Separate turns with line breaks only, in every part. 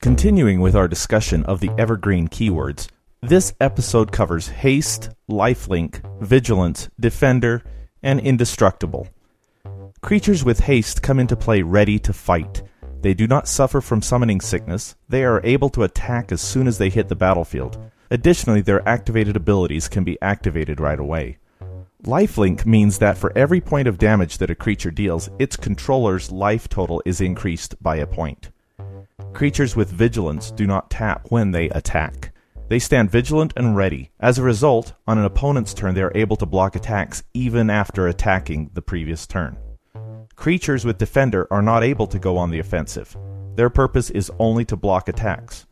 Continuing with our discussion of the evergreen keywords, this episode covers haste, lifelink, vigilance, defender, and indestructible. Creatures with haste come into play ready to fight. They do not suffer from summoning sickness. They are able to attack as soon as they hit the battlefield. Additionally, their activated abilities can be activated right away. Lifelink means that for every point of damage that a creature deals, its controller's life total is increased by a point. Creatures with vigilance do not tap when they attack. They stand vigilant and ready. As a result, on an opponent's turn, they are able to block attacks even after attacking the previous turn. Creatures with Defender are not able to go on the offensive. Their purpose is only to block attacks.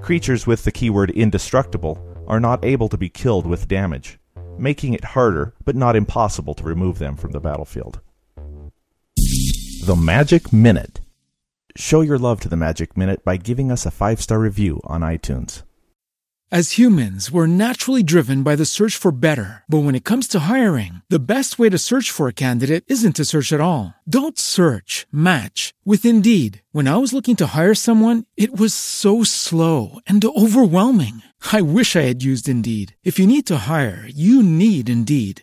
Creatures with the keyword Indestructible are not able to be killed with damage, making it harder but not impossible to remove them from the battlefield. The Magic Minute. Show your love to the Magic Minute by giving us a five star review on iTunes.
As humans, we're naturally driven by the search for better. But when it comes to hiring, the best way to search for a candidate isn't to search at all. Don't search, match with Indeed. When I was looking to hire someone, it was so slow and overwhelming. I wish I had used Indeed. If you need to hire, you need Indeed.